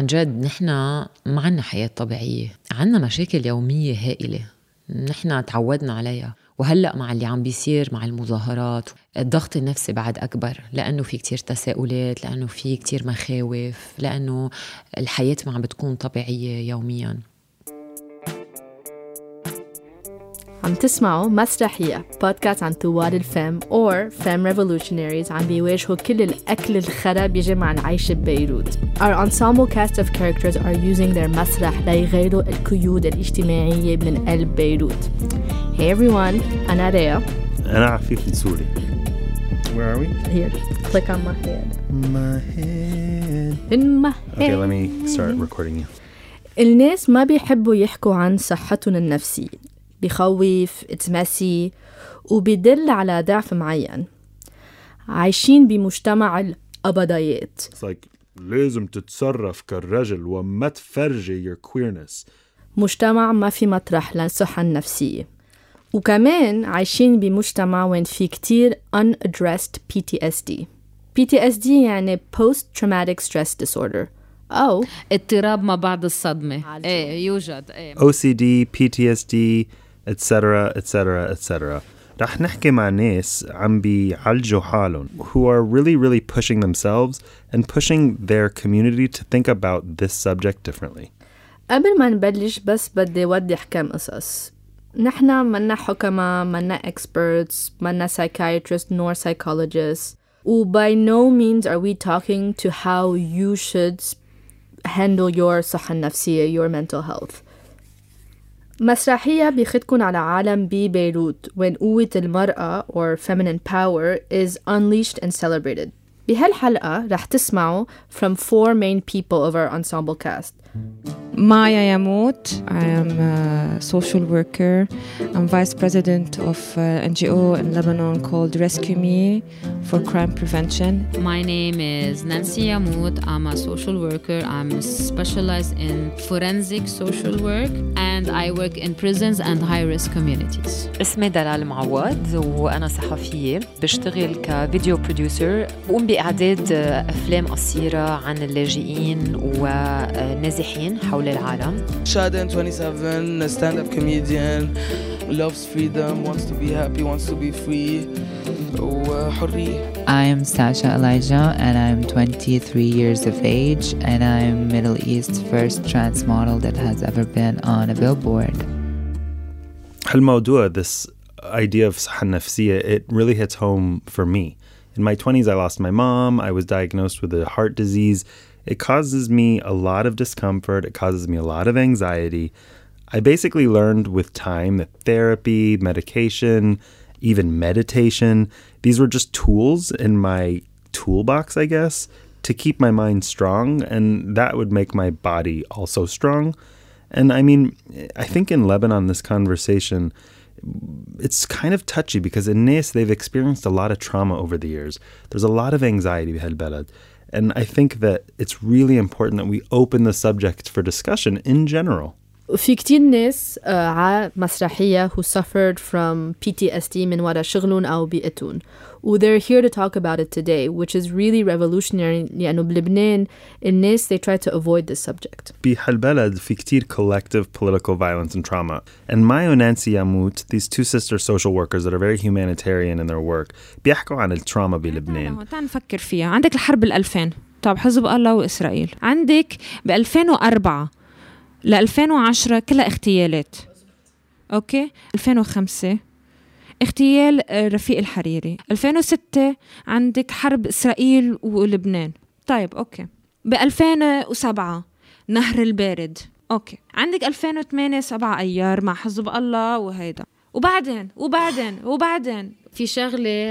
عن جد نحن ما عنا حياة طبيعية. عنا مشاكل يومية هائلة نحن تعودنا عليها. وهلأ مع اللي عم بيصير مع المظاهرات الضغط النفسي بعد أكبر. لأنه في كتير تساؤلات لأنه في كتير مخاوف لأنه الحياة ما عم بتكون طبيعية يومياً. عم تسمعوا مسرحية بودكاست عن ثوار الفام or femme revolutionaries عم بيواجهوا كل الأكل الخرا بيجي مع العيش ببيروت. Our ensemble cast of characters are using their مسرح ليغيروا القيود الاجتماعية من قلب بيروت. Hey everyone, أنا ريا. أنا عفيف السوري. Where are we? Here, click on my head. My head. In my head. Okay, let me start recording you. الناس ما بيحبوا يحكوا عن صحتهم النفسية بخوف it's messy وبيدل على ضعف معين. عايشين بمجتمع القبضايات It's like لازم تتصرف كالرجل وما تفرجي your queerness. مجتمع ما في مطرح للصحة النفسية. وكمان عايشين بمجتمع وين في كتير unaddressed PTSD PTSD يعني Post Traumatic Stress Disorder. أو اضطراب ما بعد الصدمة. إيه يوجد إيه. OCD, PTSD, etc etc etc رح نحكي مع ناس عم بيعالجوا حالهم who are really really pushing themselves and pushing their community to think about this subject differently. قبل ما نبلش بس بدي وضح كم قصص نحنا منا حكمة منا experts منا psychiatrists nor psychologists و by no means are we talking to how you should handle your صحة النفسية your mental health مسرحية بيخدكن على عالم ببيروت وين قوة المرأة or feminine power is unleashed and celebrated بهالحلقة رح تسمعوا from four main people of our ensemble cast Maya Yamut. I am a social worker. I'm vice president of an NGO in Lebanon called Rescue Me for Crime Prevention. My name is Nancy Yamout. I'm a social worker. I'm specialized in forensic social work and I work in prisons and high-risk communities. اسمي دلال معوض وأنا صحفية بشتغل كفيديو بروديوسر بقوم بإعداد أفلام قصيرة عن اللاجئين والنازحين حول العالم Shaden, 27, a stand up comedian, loves freedom, wants to be happy, wants to be free. وحرية. I am Sasha Elijah and I'm 23 years of age and I'm Middle East's first trans model that has ever been on a billboard. هالموضوع this idea of صحة نفسية it really hits home for me. In my 20s I lost my mom, I was diagnosed with a heart disease. It causes me a lot of discomfort, it causes me a lot of anxiety. I basically learned with time that therapy, medication, even meditation, these were just tools in my toolbox, I guess, to keep my mind strong, and that would make my body also strong. And I mean, I think in Lebanon, this conversation, it's kind of touchy because in Nis, they've experienced a lot of trauma over the years. There's a lot of anxiety, Helberad. And I think that it's really important that we open the subject for discussion in general. في كتير ناس على مسرحية who suffered from PTSD من وراء شغلهم أو بيئتهم و they're here to talk about it today which is really revolutionary. لأنه بلبنان الناس they try to avoid this subject. بهالبلد في كتير collective political violence and trauma. And Maya and Nancy Yamut these two sister social workers that are very humanitarian in their work بيحكوا عن التراما بلبنان. تعال نفكر فيها. عندك الحرب الألفين. طب حزب الله وإسرائيل. عندك ب 2004 ل 2010 كلها اغتيالات. أوكي؟ 2005 اغتيال آه، رفيق الحريري. 2006 عندك حرب إسرائيل ولبنان. طيب أوكي. ب 2007 نهر البارد. أوكي. عندك 2008 سبع أيار مع حزب الله وهيدا. وبعدين وبعدين وبعدين. في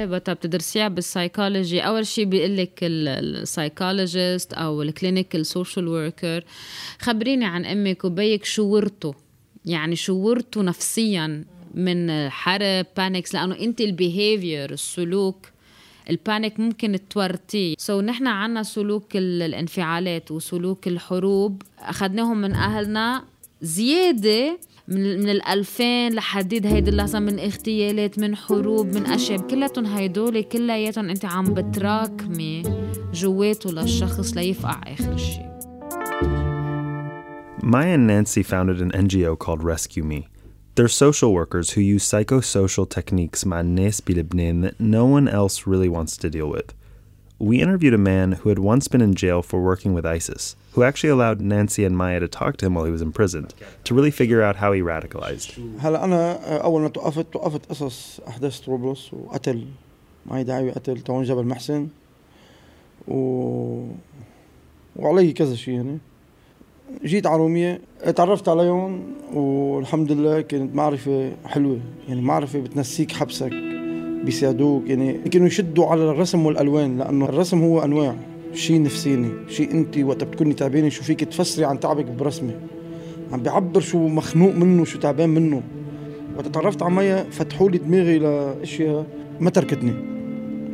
بتا بتدرسيها بالسايكولوجي أول شي بيقول لك السايكولوجيست أو الكلينيكال سوشيال وركر خبريني عن أمك وبيك شو ورثوا يعني شو ورثوا نفسيا من حرب بانيكس لأنه أنت البيهيفير السلوك البانيك ممكن تورطيه. سو so, نحن عنا سلوك ال- الانفعالات وسلوك الحروب. أخذناهم من أهلنا زيادة من من ال 2000 لحديد هيدي اللحظة من اغتيالات من حروب من أشياء كلاتهم هيدول كلياتهم أنت عم بتراكمي جواته للشخص ليفقع آخر شيء Maya and Nancy founded an NGO called Rescue Me. They're social workers who use psychosocial techniques مع الناس بلبنان that no one else really wants to deal with. We interviewed a man who had once been in jail for working with ISIS, who actually allowed Nancy and Maya to talk to him while he was imprisoned, to really figure out how he radicalized. هلا انا اول ما توقفت توقفت قصص احداث طرابلس وقتل معي دعاوي قتل تاون جبل محسن و وعلي كذا شيء يعني جيت على رومية تعرفت عليهم والحمد لله كانت معرفة حلوة يعني معرفة بتنسيك حبسك بيساعدوك يعني كانوا يشدوا على الرسم والألوان لأنه الرسم هو أنواع. شيء نفسيني شيء أنت وقت بتكوني تعبانة شو فيك تفسري عن تعبك برسمة. عم بيعبر شو مخنوق منه شو تعبان منه. وقت تعرفت على ميا فتحوا لي دماغي لأشياء ما تركتني.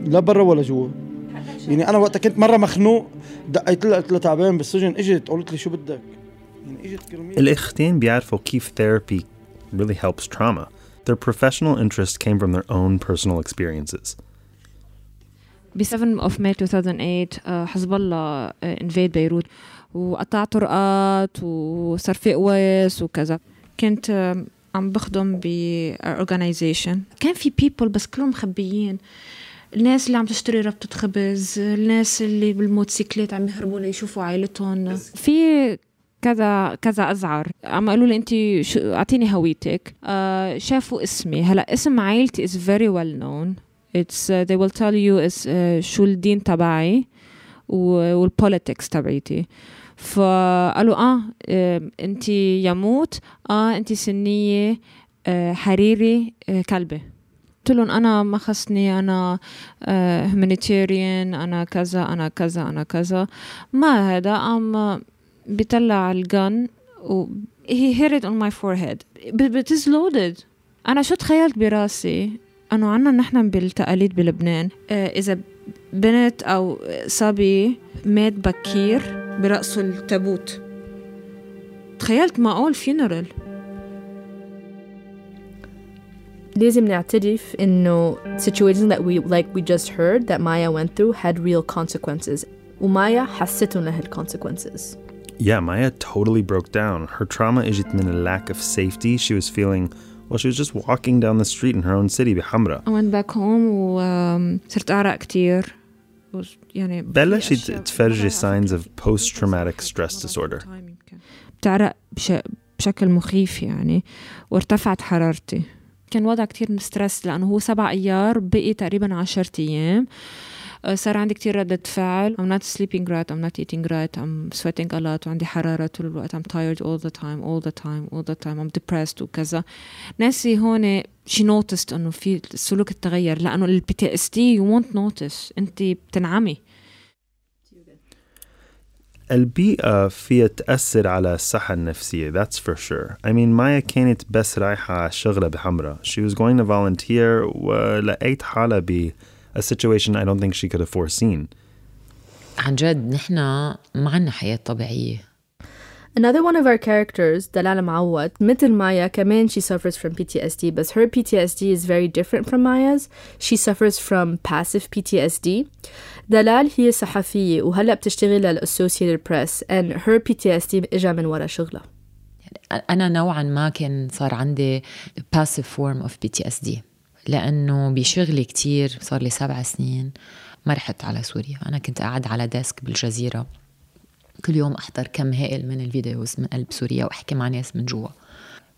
لا برا ولا جوا. يعني أنا وقتها كنت مرة مخنوق دقيت لها قلت لها تعبان بالسجن إجت قالت لي شو بدك؟ يعني إجت كرمال الإختين بيعرفوا كيف therapy really helps trauma. Their professional interest came from their own personal experiences. ب 7 of May 2008 آه، حزب الله انفيد بيروت وقطع طرقات وصار في قواس وكذا كنت آه، عم بخدم ب organization كان في people بس كلهم مخبيين الناس اللي عم تشتري ربطة خبز الناس اللي بالموتوسيكلات عم يهربوا ليشوفوا عائلتهم في كذا كذا أزعر. عم قالوا لي أنت أعطيني هويتك. آه شافوا اسمي. هلا اسم عائلتي very well known. It's uh, they will tell you is uh, شو الدين تبعي والبوليتكس تبعيتي. فقالوا آه أنت يموت. آه أنت سنية آه حريري آه كلبة. قلت لهم أنا ما خصني أنا هيومانيتيريان أنا كذا أنا كذا أنا كذا. ما هذا قام بيطلع الجن و he hit it on my forehead but but it's loaded أنا شو تخيلت براسي أنه عنا نحن بالتقاليد بلبنان آه، إذا بنت أو صبي مات بكير برقصوا التابوت تخيلت معقول funeral لازم نعترف إنه situations that we like we just heard that Maya went through had real consequences ومايا حستهم لهال consequences Yeah, Maya totally broke down. Her trauma اجت من a lack of safety she was feeling while she was just walking down the street in her own city بحمرة. I went back home وصرت أعرق كتير و- يعني في بلشت أشياء تفرجي بتعرف signs of post-traumatic stress disorder. بتعرق بش... بشكل مخيف يعني وارتفعت حرارتي كان وضع كتير من ستريس لأنه هو سبع أيار بقي تقريبا عشرة أيام آه، صار عندي كتير ردة فعل I'm not sleeping right I'm not eating right I'm sweating a lot وعندي حرارة طول الوقت I'm tired all the time all the time all the time I'm depressed وكذا ناسي هون she noticed انه في السلوك اتغير لأنه اس دي you won't notice انت بتنعمي البيئة فيها تأثر على الصحة النفسية that's for sure I mean مايا كانت بس رايحة شغلة بحمرة she was going to volunteer ولقيت حالها a situation I don't think she could have foreseen عن جد نحن ما عنا حياة طبيعية Another one of our characters, دلال معوض, مثل مايا كمان she suffers from PTSD but her PTSD is very different from Maya's. She suffers from passive PTSD. دلال هي صحفية وهلأ بتشتغل للأسوسيتد بريس and her PTSD إجا من ورا شغلها. أنا نوعا ما كان صار عندي passive form of PTSD لأنه بشغلي كتير صار لي سبع سنين ما رحت على سوريا. أنا كنت قاعد على ديسك بالجزيرة. كل يوم أحضر كم هائل من الفيديوز من قلب سوريا وأحكي مع ناس من جوا.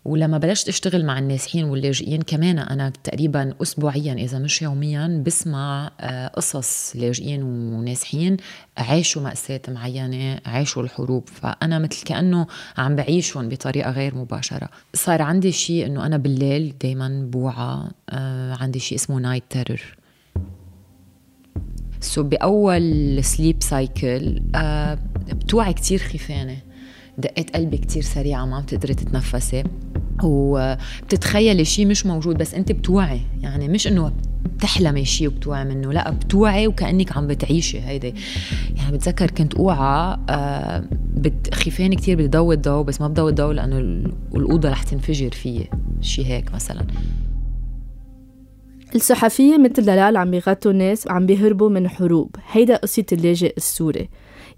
ولما بلشت أشتغل مع النازحين واللاجئين كمان أنا تقريبا اسبوعيا إذا مش يوميا بسمع آه، قصص لاجئين ونازحين عاشوا مأساة معينة عاشوا الحروب. فأنا مثل كأنه عم بعيشهم بطريقة غير مباشرة. صار عندي شيء أنه أنا بالليل دايما بوعى آه، عندي شيء اسمه نايت تيرر سو بأول سليب سايكل آه بتوعي كتير خيفانة دقات قلبي كتير سريعة ما عم تقدري تتنفسي. وبتتخيلي شيء مش موجود بس أنت بتوعي. يعني مش إنه بتحلمي شيء وبتوعي منه لا بتوعي وكأنك عم بتعيشي هيدي. يعني بتذكر كنت أوعى آه خيفاني كتير بدي ضوي الضوء بس ما بضوي الضوء لأنه ال- الأوضة رح تنفجر فيي. شيء هيك مثلا. الصحفية مثل دلال عم بيغطوا ناس عم بيهربوا من حروب. هيدا قصة اللاجئ السوري.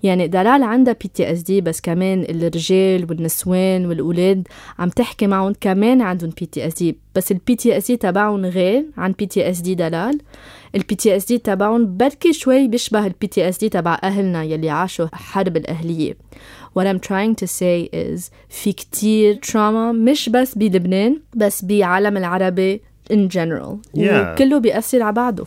يعني دلال عندها بي تي اس دي بس كمان الرجال والنسوان والأولاد عم تحكي معهم كمان عندهم بي تي اس دي بس البي تي اس دي تبعهم غير عن بي تي اس دي دلال. البي تي اس دي تبعهم بركي شوي بيشبه البي تي اس دي تبع أهلنا يلي عاشوا حرب الأهلية. What I'm trying to say is في كتير trauma مش بس بلبنان بس بعالم العربي in general. Yeah. وكله بيأثر على بعضه.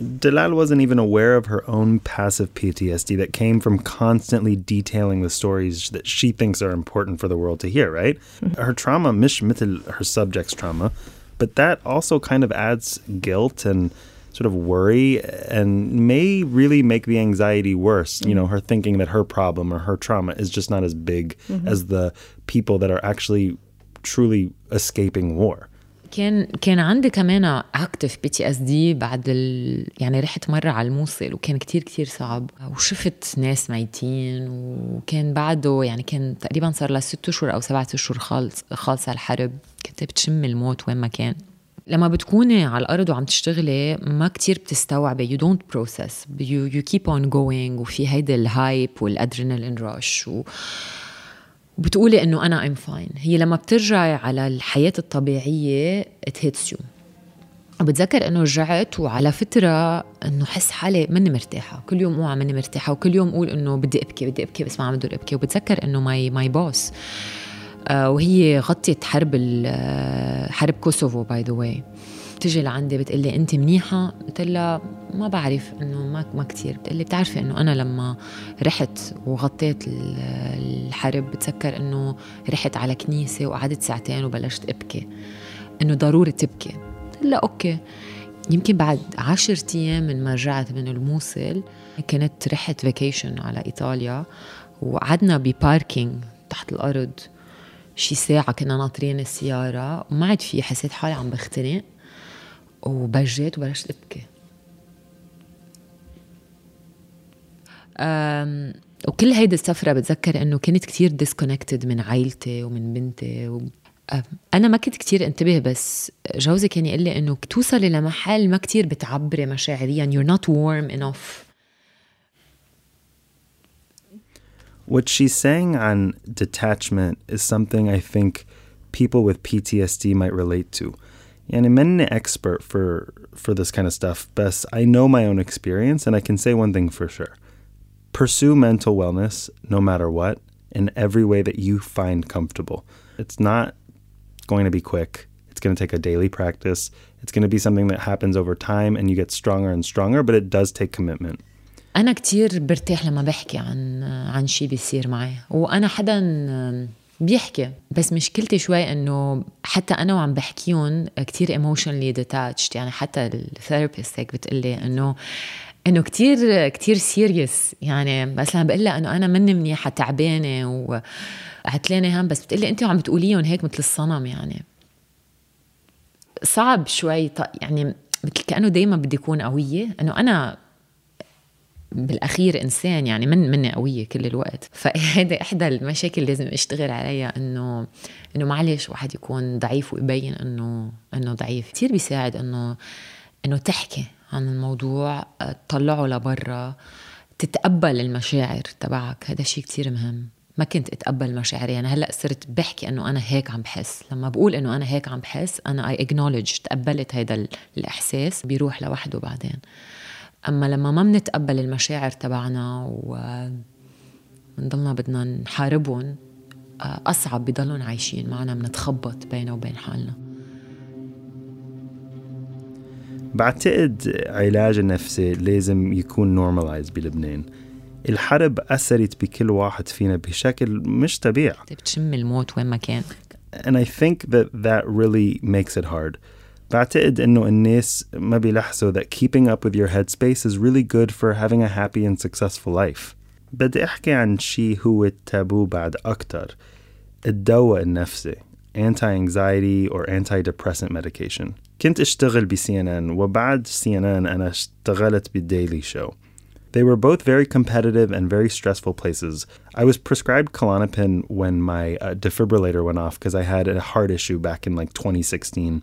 Dalal wasn't even aware of her own passive PTSD that came from constantly detailing the stories that she thinks are important for the world to hear, right? Mm-hmm. Her trauma, mish mithl her subject's trauma, but that also kind of adds guilt and sort of worry and may really make the anxiety worse. You know, mm-hmm. her thinking that her problem or her trauma is just not as big mm-hmm. as the people that are actually truly escaping war. كان كان عندي كمان اكتف بي تي اس دي بعد ال... يعني رحت مرة على الموصل وكان كتير كتير صعب. وشفت ناس ميتين وكان بعده يعني كان تقريبا صار لها ست أشهر أو سبعة أشهر خالص خالصه الحرب. كنت بتشم الموت وين ما كان. لما بتكوني على الأرض وعم تشتغلي ما كتير بتستوعبي. You don't process. You, you keep on going وفي هيدا الهايب والادرينالين رش و... وبتقولي إنه أنا ام فاين هي لما بترجعي على الحياة الطبيعية hits you. وبتذكر إنه رجعت وعلى فترة إنه حس حالي ماني مرتاحة. كل يوم أوعى ماني مرتاحة وكل يوم أقول إنه بدي أبكي بدي أبكي بس ما عم بدور أبكي. وبتذكر إنه ماي ماي بوس وهي غطت حرب آه، حرب كوسوفو باي ذا واي بتجي لعندي بتقلي انت منيحة؟ قلت لها ما بعرف إنه ما ما كثير بتقلي بتعرفي إنه أنا لما رحت وغطيت ال- الحرب بتذكر إنه رحت على كنيسة وقعدت ساعتين وبلشت أبكي. إنه ضروري تبكي. قلت لها أوكي. يمكن بعد عشر أيام من ما رجعت من الموصل كنت رحت فيكيشن على إيطاليا وقعدنا بباركينج تحت الأرض شي ساعة كنا ناطرين السيارة. وما عاد في حسيت حالي عم بختنق. وبجيت وبلشت أبكي. أم، وكل هيدي السفرة بتذكر إنه كنت كتير ديسكونكتد من عائلتي ومن بنتي و... أم، أنا ما كنت كتير انتبه بس جوزي كان يقول لي إنه توصلي لمحل ما كتير بتعبري مشاعريا. You're not warm enough. What she's saying on detachment is something I think people with PTSD might relate to. And I'm an expert for for this kind of stuff, but I know my own experience and I can say one thing for sure. Pursue mental wellness no matter what in every way that you find comfortable. It's not going to be quick. It's going to take a daily practice. It's going to be something that happens over time and you get stronger and stronger, but it does take commitment. أنا كتير برتاح لما بحكي عن عن شي بيصير معي وأنا حدا بيحكي. بس مشكلتي شوي إنه حتى أنا وعم بحكيهم كتير emotionally detached. يعني حتى الثيرابيست هيك بتقلي إنه إنه كتير كتير سيريس يعني مثلا بقول لها إنه أنا مني منيحة تعبانة وعتلانه هم بس بتقلي انت عم بتقوليهم هيك مثل الصنم يعني. صعب شوي يعني مثل كأنه دائما بدي أكون قوية. إنه أنا بالأخير إنسان يعني من مني قوية كل الوقت. فهيدا إحدى المشاكل لازم أشتغل عليها انه إنه معلش واحد يكون ضعيف ويبين انه إنه ضعيف. كثير بيساعد انه إنه تحكي عن الموضوع تطلعه لبرا تتقبل المشاعر تبعك. هذا شيء كتير مهم. ما كنت أتقبل مشاعري. أنا هلأ صرت بحكي إنه أنا هيك عم بحس. لما بقول إنه أنا هيك عم بحس أنا اي اكنولج تقبلت ال- الإحساس بيروح لوحده بعدين. أما لما ما بنتقبل المشاعر تبعنا ونضلنا بدنا نحاربهم آه، أصعب بضلهم عايشين معنا بنتخبط بينه وبين حالنا. بعتقد علاج النفسي لازم يكون normalized بلبنان. الحرب أثرت بكل واحد فينا بشكل مش طبيعي. بتشم الموت وين ما كان. And I think that that really makes it hard. بعتقد إنه الناس ما بيلاحظوا that keeping up with your headspace is really good for having a happy and successful life بدي أحكي عن شي هو التابو بعد أكتر الدواء النفسي anti-anxiety or antidepressant medication كنت اشتغل ب CNN وبعد CNN أنا اشتغلت بالديلي شو They were both very competitive and very stressful places. I was prescribed Klonopin when my uh, defibrillator went off because I had a heart issue back in like 2016.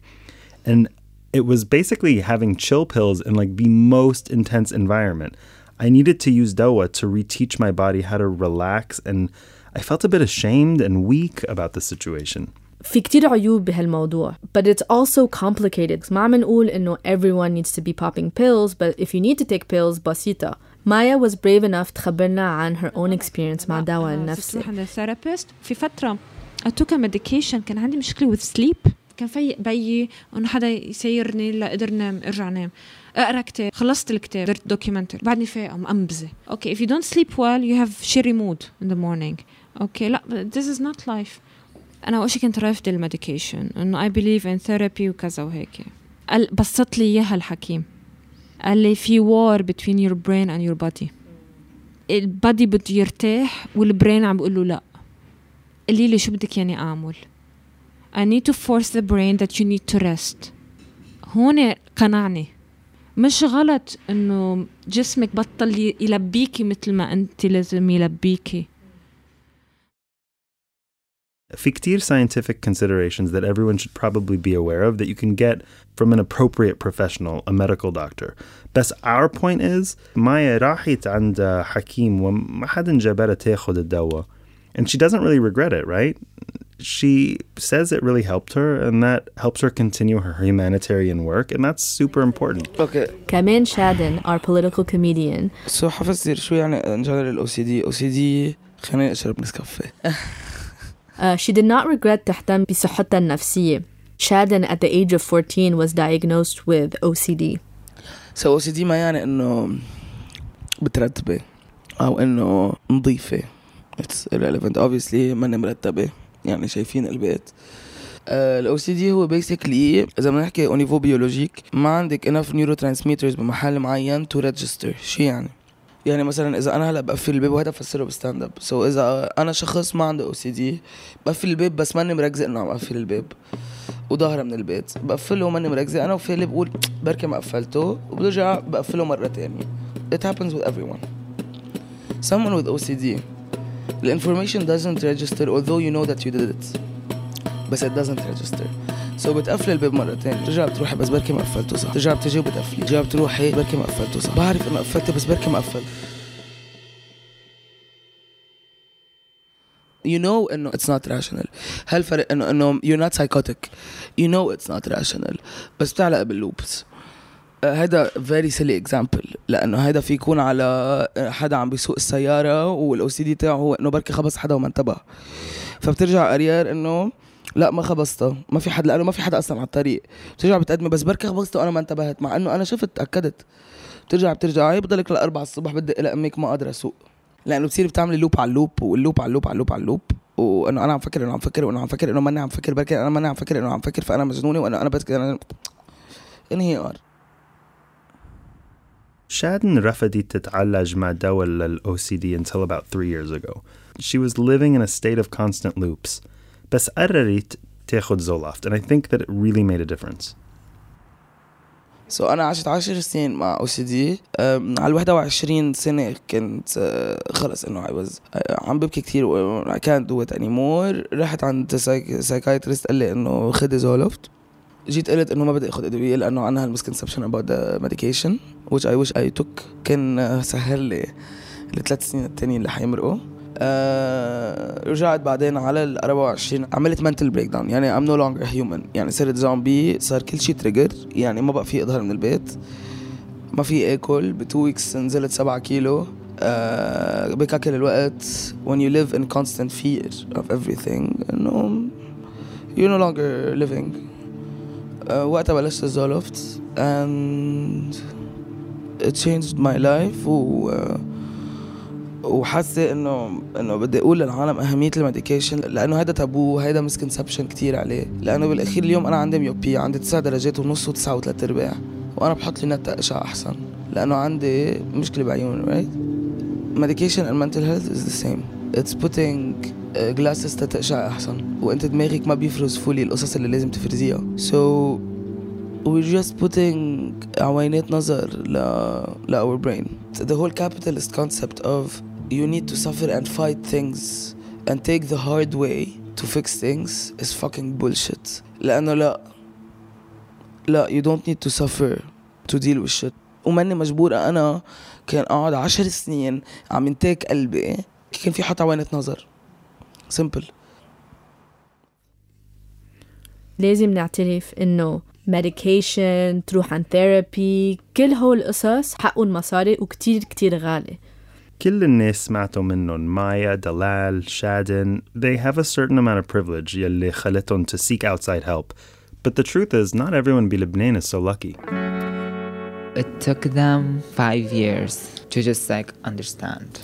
And it was basically having chill pills in like the most intense environment. I needed to use dawa to reteach my body how to relax, and I felt a bit ashamed and weak about the situation. في كتير عيوب بهالموضوع but it's also complicated ما عم نقول إنه everyone needs to be popping pills but if you need to take pills بسيطة Maya was brave enough تخبرنا عن her own experience مع دواء النفسي تروح عند الثيرابيست في فترة I took a medication كان عندي مشكلة with sleep كان فيق بيي إنه حدا يسيرني لا قدر نام ارجع نام أقرأ كتاب خلصت الكتاب درت دوكيومنتري بعدني فايقه مقمبزه أوكي if you don't sleep well you have shitty mood in the morning. أوكي لا this is not life. أنا اول شيء كنت رافضه الميديكيشن إنه I believe in therapy وكذا وهيك. قال بسط لي إياها الحكيم. قال لي في war between your brain and your body. البادي بده يرتاح والبرين عم بيقول له لا. قولي لي شو بدك ياني أعمل؟ I need to force the brain that you need to rest هون قنعني مش غلط انه جسمك بطل ي- يلبيكي مثل ما انت لازم يلبيكي في كتير scientific considerations that everyone should probably be aware of that you can get from an appropriate professional, a medical doctor. بس our point is مايا راحت عند حكيم وما حدا جابرها تاخد الدواء. And she doesn't really regret it, right? she says it really helped her and that helps her continue her humanitarian work and that's super important. Okay. كمان شادن our political comedian. So حفظتي شوي عن in general OCD OCD خليني اشرب نسكافيه. she did not regret تهتم بصحتها النفسية. Shaden at the age of 14 was diagnosed with OCD. So OCD ما يعني انه بترتبة او انه نظيفة. It's irrelevant. Obviously ماني مرتبة. يعني شايفين البيت. الاو سي دي هو بيسكلي إذا بدنا نحكي أو نيفو بيولوجيك ما عندك انف نيورو ترانسميترز بمحل معين تو ريجستر شو يعني؟ يعني مثلا إذا أنا هلأ بقفل الباب وهذا بفسره بستاند أب. سو إذا أنا شخص ما عنده أو سي دي بقفل الباب بس ماني مركزه إنه عم أقفل الباب. وظاهرة من البيت. بقفله وماني مركزه أنا وفيلي بقول بركي ما قفلته وبرجع بقفله مرة تانية. It happens with everyone. Someone with OCD the information doesn't register although you know that you did it بس it doesn't register سو so بتقفل الباب مرة تانية بترجع بتروحي بس بركي ما قفلته صح بترجع بتجي وبتقفلي بترجع بتروحي بركي ما قفلته صح بعرف انه قفلته بس بركي ما قفلت you know انه it's not rational هل فرق انه انه you're not psychotic you know it's not rational بس بتعلق باللوبس هذا very silly example. لأنه هذا في يكون على آه، حدا عم بيسوق السيارة والاو سي دي تاعه هو إنه بركي خبص حدا وما انتبه. فبترجع اريار إنه لا ما خبصته. ما في حدا لأنه ما في حدا أصلا على الطريق. بترجع بتقدمي بس بركي خبصته وأنا ما انتبهت مع إنه أنا شفت تأكدت. بترجع بترجعي بضلك للأربعة الصبح بدق لأمك ما قادرة أسوق. لأنه بتصير بتعملي لوب على اللوب واللوب على اللوب على اللوب على اللوب وإنه أنا عم فكر إنه عم فكر وإنه عم فكر إنه ماني عم فكر بركي أنا ماني عم فكر إنه عم فكر فأنا مجنونة وأنا أنا بس أنا انهيار Shadon رفضت تتعالج مع دواء لل OCD until about three years ago. She was living in a state of constant loops. بس قررت تاخد Zoloft and I think that it really made a difference. سو so أنا عشت عشر سنين مع أو سي دي على ال 21 سنه كنت آه، خلص انه was آه، عم ببكي كثير و can't do it anymore رحت عند سايكايترست قال لي انه خدي زولفت جيت قلت إنه ما بدي آخذ أدوية لأنه عندها المسكونسبشن about the medication which I wish I took كان سهل لي الثلاث سنين التانيين اللي حيمرقوا. آه رجعت بعدين على ال 24 عملت منتل بريك داون يعني I'm no longer human. يعني صرت زومبي صار كل شيء تريجر يعني ما بقى في اظهر من البيت. ما في آكل. بتو ويكس نزلت سبعة كيلو. آه بكاكل الوقت. When you live in constant fear of everything إنه you're no longer living. وقتها بلشت الزولفت and it changed my life. و آه وحاسة إنه إنه بدي أقول للعالم أهمية الميديكيشن لأنه هذا تابو هذا مسكونسبشن كتير عليه. لأنه بالأخير اليوم أنا عندي ميوبيا عندي تسع درجات ونص وتسعة وثلاث أرباع. وأنا بحط لي نت أشعة أحسن لأنه عندي مشكلة بعيوني right medication and mental health is the same. It's putting uh, glasses تتقشع احسن وانت دماغك ما بيفرز فولي القصص اللي لازم تفرزيها so we're just putting عوينات نظر ل, ل our brain the whole capitalist concept of you need to suffer and fight things and take the hard way to fix things is fucking bullshit لأنه لا لا you don't need to suffer to deal with shit وماني مجبورة أنا كان أقعد عشر سنين عم ينتاك قلبي كان في حط عوانة نظر سمبل لازم نعترف إنه medication تروح عن therapy كل هول القصص حقهم مصاري وكتير كتير غالي كل الناس سمعتوا منهم مايا دلال شادن they have a certain amount of privilege يلي خلتهم to seek outside help but the truth is not everyone بلبنان is so lucky It took them five years to just like understand.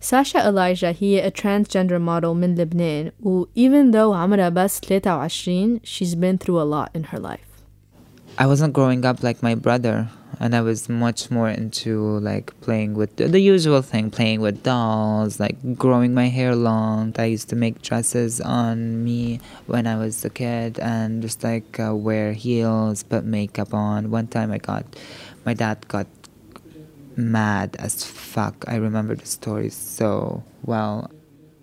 ساشا إلايجا هي a transgender model من لبنان و even though عمرها بس 23 she's been through a lot in her life I wasn't growing up like my brother, and I was much more into like playing with the, the usual thing, playing with dolls, like growing my hair long. I used to make dresses on me when I was a kid, and just like uh, wear heels, put makeup on. One time, I got my dad got mad as fuck. I remember the story so well.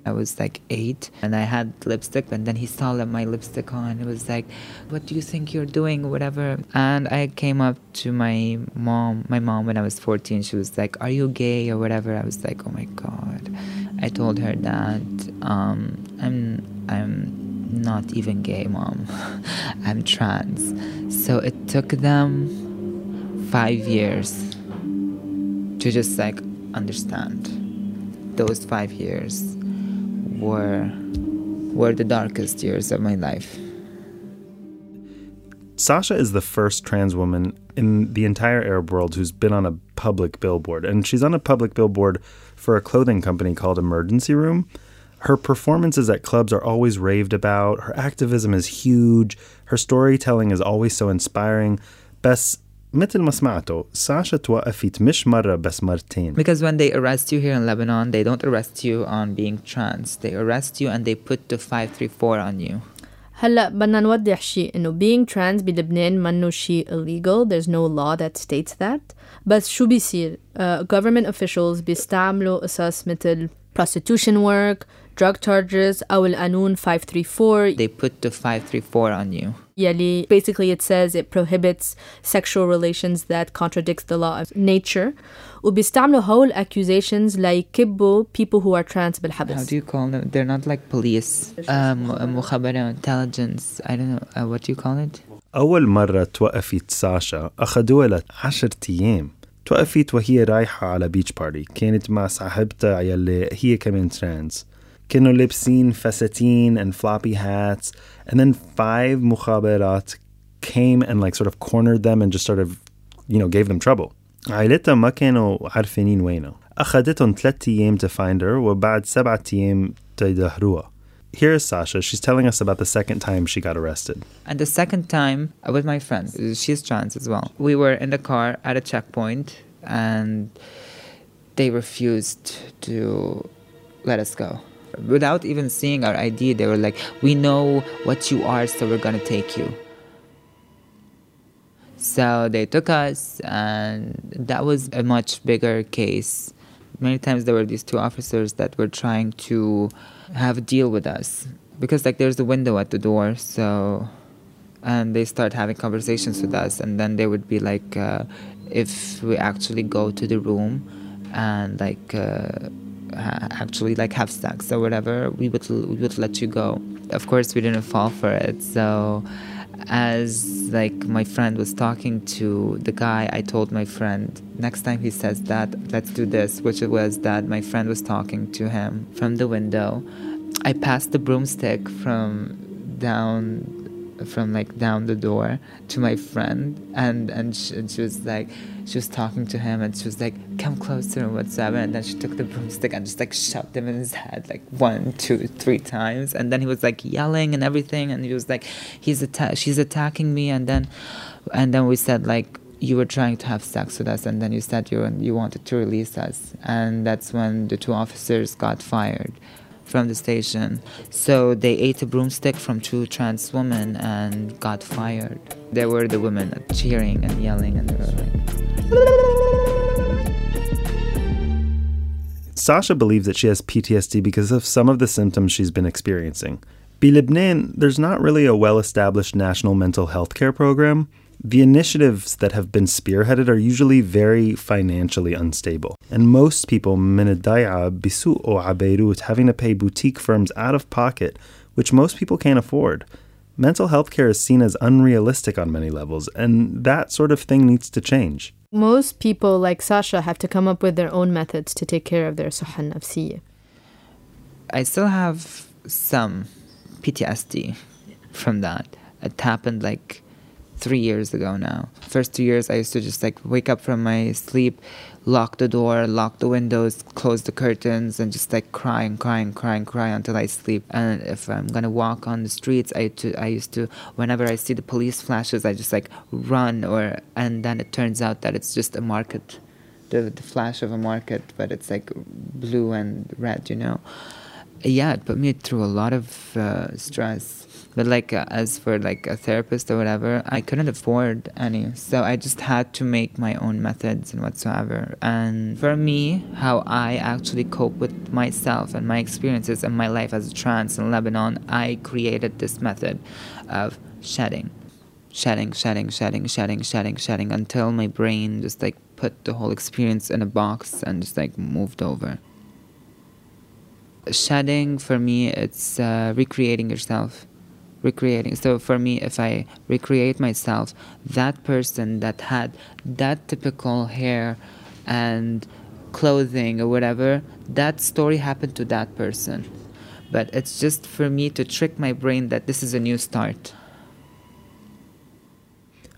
I was like eight and I had lipstick and then he saw that my lipstick on. It was like, what do you think you're doing? Whatever. And I came up to my mom, my mom when I was 14. She was like, are you gay or whatever? I was like, oh my God. I told her that um, I'm, I'm not even gay, mom. I'm trans. So it took them five years to just like understand. Those five years were were the darkest years of my life. Sasha is the first trans woman in the entire Arab world who's been on a public billboard, and she's on a public billboard for a clothing company called Emergency Room. Her performances at clubs are always raved about. Her activism is huge. Her storytelling is always so inspiring. بس مثل ما سمعتوا ساشا توقفت مش مرة بس مرتين Because when they arrest you here in Lebanon, they don't arrest you on being trans. They arrest you and they put the 534 on you. هلا بدنا نوضح شيء انه being trans بلبنان منه شيء illegal there's no law that states that بس شو بيصير uh, government officials بيستعملوا قصص مثل prostitution work drug charges أو القانون 534 They put the 534 on you. يلي basically it says it prohibits sexual relations that contradicts the law of nature وبيستعملوا هول accusations ليكبوا people who are trans How بالحبس do you call them? They're not like police. Um, مخابرة, intelligence. I don't know. Uh, what do you call it? أول مرة توقفت ساشا أخدوها لعشر أيام توقفت وهي رايحة على بيتش بارتي كانت مع صاحبتها يلي هي كمان ترانس كانوا لابسين فساتين and floppy hats and then five مخابرات came and like sort of cornered them and just sort of you know gave them trouble عائلتها ما كانوا عارفين وينه أخدتهم ثلاثة أيام to find her وبعد سبعة أيام تدهروها Here's Sasha. She's telling us about the second time she got arrested. And the second time uh, with my friend, she's trans as well. We were in the car at a checkpoint and they refused to let us go. Without even seeing our ID, they were like, We know what you are, so we're gonna take you. So they took us, and that was a much bigger case. Many times there were these two officers that were trying to have a deal with us because, like, there's a window at the door, so and they start having conversations with us, and then they would be like, uh, if we actually go to the room and like uh, ha- actually like have sex or whatever, we would we would let you go. Of course, we didn't fall for it, so as like my friend was talking to the guy i told my friend next time he says that let's do this which was that my friend was talking to him from the window i passed the broomstick from down from like down the door to my friend and and she, and she was like she was talking to him and she was like come closer and whatsoever and then she took the broomstick and just like shoved him in his head like one two three times and then he was like yelling and everything and he was like he's atta- she's attacking me and then and then we said like you were trying to have sex with us and then you said you you wanted to release us and that's when the two officers got fired from the station. So they ate a broomstick from two trans women and got fired. There were the women cheering and yelling and they were like Sasha believes that she has PTSD because of some of the symptoms she's been experiencing. Bi Lebanon, there's not really a well established national mental health care program. The initiatives that have been spearheaded are usually very financially unstable, and most people minadaya bisu o Beirut having to pay boutique firms out of pocket, which most people can't afford. Mental health care is seen as unrealistic on many levels, and that sort of thing needs to change. Most people like Sasha have to come up with their own methods to take care of their suhan nafsiyya. I still have some PTSD from that. It happened like three years ago now. First two years, I used to just like wake up from my sleep, lock the door, lock the windows, close the curtains, and just like cry and cry and cry and cry until I sleep. And if I'm gonna walk on the streets, I to I used to whenever I see the police flashes, I just like run or and then it turns out that it's just a market, the the flash of a market, but it's like blue and red, you know. Yeah, it put me through a lot of uh, stress. But like uh, as for like a therapist or whatever, I couldn't afford any, so I just had to make my own methods and whatsoever. And for me, how I actually cope with myself and my experiences and my life as a trans in Lebanon, I created this method of shedding, shedding, shedding, shedding, shedding, shedding, shedding, until my brain just like put the whole experience in a box and just like moved over. Shedding for me, it's uh, recreating yourself recreating. So for me, if I recreate myself, that person that had that typical hair and clothing or whatever, that story happened to that person. But it's just for me to trick my brain that this is a new start.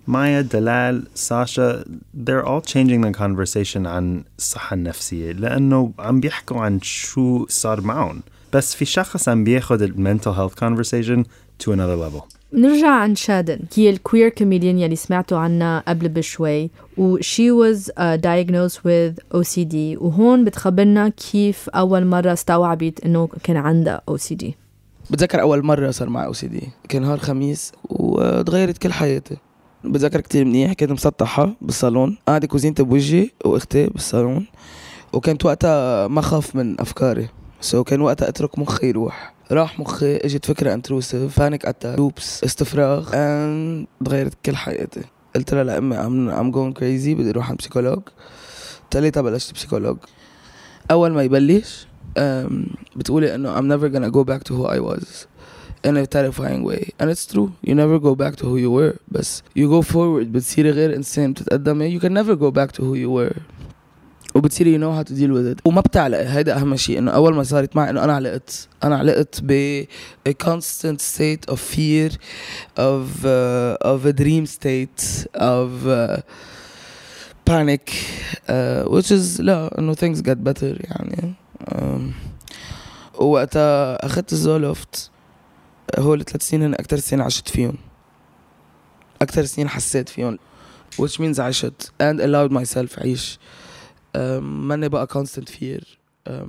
Maya, Dalal, Sasha, they're all changing the conversation عن الصحة النفسية لأنه عم بيحكوا عن شو صار معهم بس في شخص عم بياخد ال mental health conversation to another level. نرجع عن شادن. هي الكوير كوميديان يلي سمعتوا عنها قبل بشوي و she was uh, diagnosed with OCD وهون بتخبرنا كيف أول مرة استوعبت إنه كان عندها OCD بتذكر أول مرة صار معي أو سي دي كان نهار خميس وتغيرت كل حياتي. بتذكر كتير منيح كنت مسطحة بالصالون. قاعدة كوزينتي بوجهي وأختي بالصالون. وكانت وقتها ما خاف من أفكاري. سو so كان وقتها أترك مخي يروح. راح مخي اجت فكرة انتروسيف بانيك اتاك لوبس استفراغ and تغيرت كل حياتي. قلت لها لأمي I'm, I'm going crazy بدي أروح عند بسيكولوج تاليتا بلشت بسيكولوج أول ما يبلش بتقولي إنه I'm never gonna go back to who I was in a terrifying way. And it's true. You never go back to who you were. بس you go forward بتصيري غير انسان بتتقدمي. You can never go back to who you were. وبتصيري know how to deal with it. وما بتعلقي هيدا أهم شيء إنه أول ما صارت معي إنه أنا علقت. أنا علقت ب a constant state of fear of uh, of a dream state of uh, panic uh, which is لا إنه things get better يعني. Um, وقتها أخذت الزولفت هول ثلاث سنين هن أكثر سنين عشت فيهم. أكثر سنين حسيت فيهم which means عشت and allowed myself عيش. ماني بقى constant fear. uh,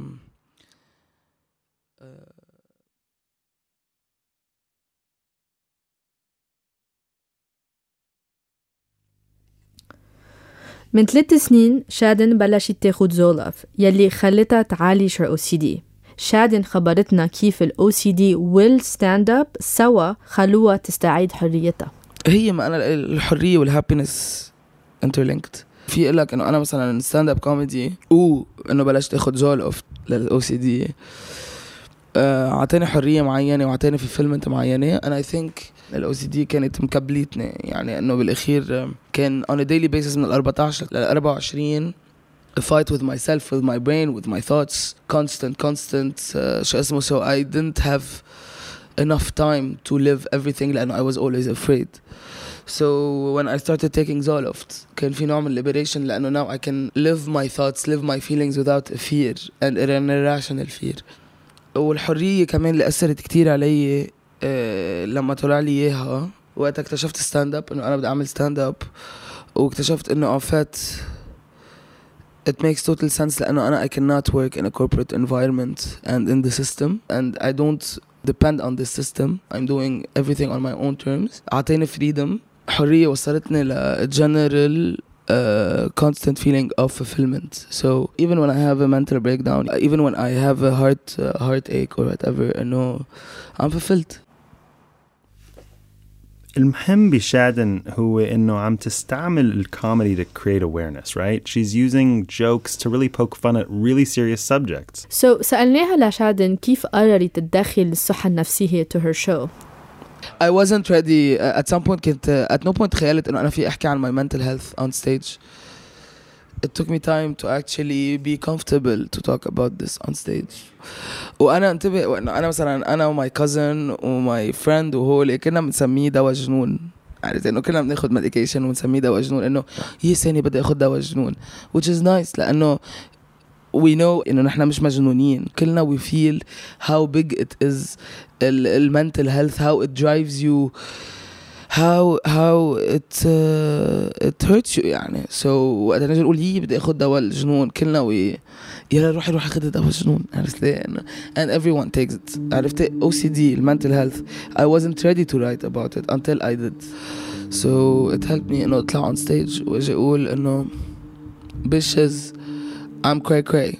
من ثلاث سنين شادن بلشت تاخد زولف يلي خلتها تعالج her OCD شادن خبرتنا كيف ال OCD وال stand up سوا خلوها تستعيد حريتها. هي ما أنا الحرية والهابينس انترلينكد في يقول لك إنه أنا مثلا ستاند اب كوميدي وانه بلشت آخذ جول اوف للاو سي دي اعطاني حرية معينة واعطاني في فيلم معينة. أنا اي ثينك الاو سي دي كانت مكبليتني يعني إنه بالأخير آه، كان a daily basis من ال 14 لل 24 a fight with myself with my brain with my thoughts. Constant constant. uh, شو اسمه؟ So I didn't have enough time to live everything لأنه I was always afraid. so when I started taking Zoloft كان في نوع من liberation لأنه now I can live my thoughts live my feelings without a fear and an irrational fear والحرية كمان اللي أثرت كتير علي آه، لما طلع لي إياها وقت اكتشفت ستاند اب انه انا بدي اعمل ستاند اب واكتشفت انه عفات it makes total sense لانه انا I cannot work in a corporate environment and in the system and I don't depend on this system I'm doing everything on my own terms اعطيني freedom حرية وصلتني ل general uh, constant feeling of fulfillment so even when I have a mental breakdown even when I have a heart uh, heartache or whatever I know I'm fulfilled المهم بشادن هو انه عم تستعمل الكوميدي to create awareness, right? She's using jokes to really poke fun at really serious subjects. So سألناها لشادن كيف قررت تدخل الصحة النفسية to her show I wasn't ready uh, at some point كنت uh, at no point تخيلت انه انا في احكي عن my mental health on stage it took me time to actually be comfortable to talk about this on stage وانا انتبه وانه انا مثلا انا وماي كازن وماي فريند وهو اللي كنا بنسميه دواء جنون عرفت انه كنا بناخذ ميديكيشن ونسميه دواء جنون انه هي سنه بدي اخذ دواء جنون which is nice لانه we know انه نحن مش مجنونين كلنا we feel how big it is ال, ال mental health how it drives you how how it uh, it hurts you يعني so وقت نجي نقول هي بدي اخذ دواء الجنون كلنا وي يلا روحي روحي خذي دواء الجنون عرفت ليه؟ إنه- and everyone takes it عرفت OCD mental health I wasn't ready to write about it until I did so it helped me انه اطلع on stage واجي اقول انه bitches I'm cray cray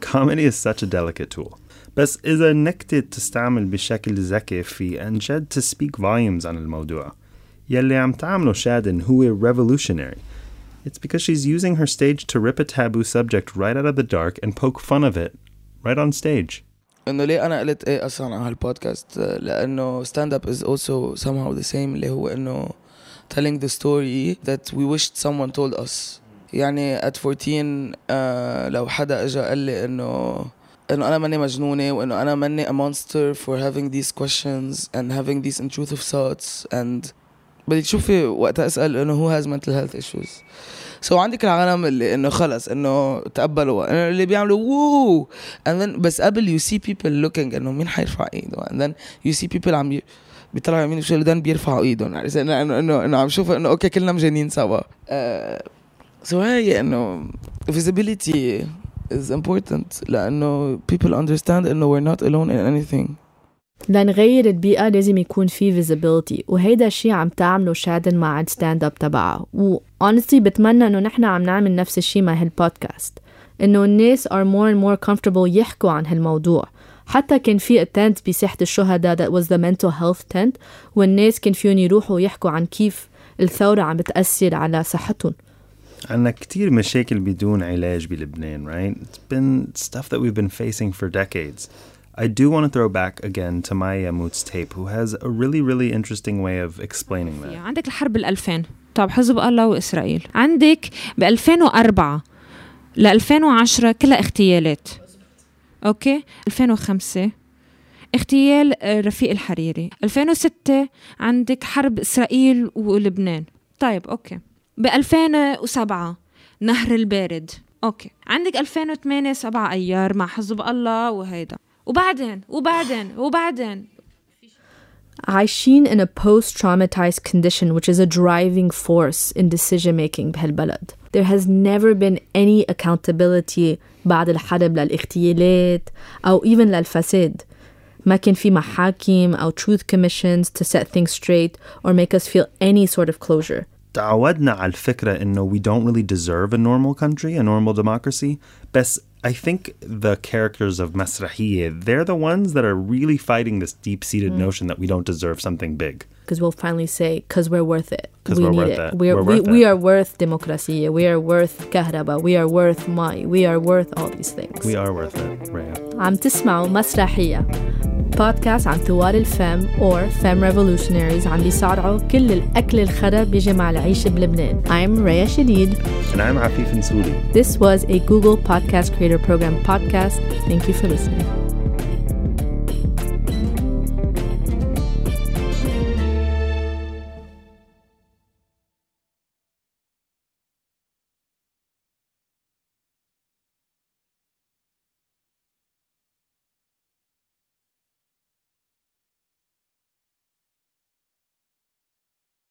Comedy is such a delicate tool. بس إذا نكتة تستعمل بشكل ذكي في عن جد to speak volumes عن الموضوع يلي عم تعمله شادن هو revolutionary. It's because she's using her stage to rip a taboo subject right out of the dark and poke fun of it right on stage. انه ليه انا قلت ايه اصلا على هالبودكاست لانه stand up is also somehow the same اللي هو انه telling the story that we wished someone told us يعني at 14 آه لو حدا اجى قال لي انه انه انا ماني مجنونه وانه انا ماني a monster for having these questions and having these intrusive thoughts and بدك تشوفي وقتها اسال انه who has mental health issues سو so عندك العالم اللي انه خلص انه تقبلوا إنه اللي بيعملوا وو and then بس قبل you see people looking انه مين حيرفع ايده and then you see people عم ي- بيطلعوا يمين وشمال then بيرفعوا ايدهم عرفت انه انه انه انه عم شوف انه اوكي كلنا مجانين سوا سو هي انه visibility is important. لأنه people understand انه we're not alone in anything. لنغير البيئة لازم يكون في visibility. وهيدا الشيء عم تعمله شادن مع الستاند اب تبعها و honestly بتمنى إنه نحن عم نعمل نفس الشيء مع هالبودكاست. إنه الناس are more and more comfortable يحكوا عن هالموضوع. حتى كان في tent بساحة الشهداء that was the mental health tent. والناس كان فيهم يروحوا يحكوا عن كيف الثورة عم بتأثر على صحتهم. عنا كتير مشاكل بدون علاج بلبنان, right? It's been stuff that we've been facing for decades. I do want to throw back again to Maya Moot's tape, who has a really, really interesting way of explaining that. عندك الحرب ال 2000 طب حزب الله واسرائيل عندك ب 2004 ل 2010 كلها اغتيالات أوكي 2005 اغتيال آه، رفيق الحريري 2006 عندك حرب اسرائيل ولبنان طيب أوكي ب 2007 نهر البارد أوكي عندك 2008 سبع ايار مع حزب الله وهيدا وبعدين وبعدين وبعدين عايشين in a post-traumatized condition which is a driving force in decision making بهالبلد. There has never been any accountability بعد الحرب للاغتيالات أو even للفساد. ما كان في محاكم أو truth commissions to set things straight or make us feel any sort of closure. تعودنا على الفكرة إنه we don't really deserve a normal country, a normal democracy. بس I think the characters of مسرحية, they're the ones that are really fighting this deep-seated notion that we don't deserve something big. Because we'll finally say, because we're worth it. 'Cause we we're need worth it. it. We're, We're we, worth we it. are worth democracia. We are worth كهرباء. We are worth مي. We are worth all these things. We are worth it, Rhea. عم تسمعوا مسرحية بودكاست عن ثوار الفم or Femme Revolutionaries عم بيصارعوا كل الأكل الخرب بيجي مع العيش بلبنان. I'm Raya Shadid. And I'm Afif Nsuli. This was a Google Podcast Creator Program podcast. Thank you for listening.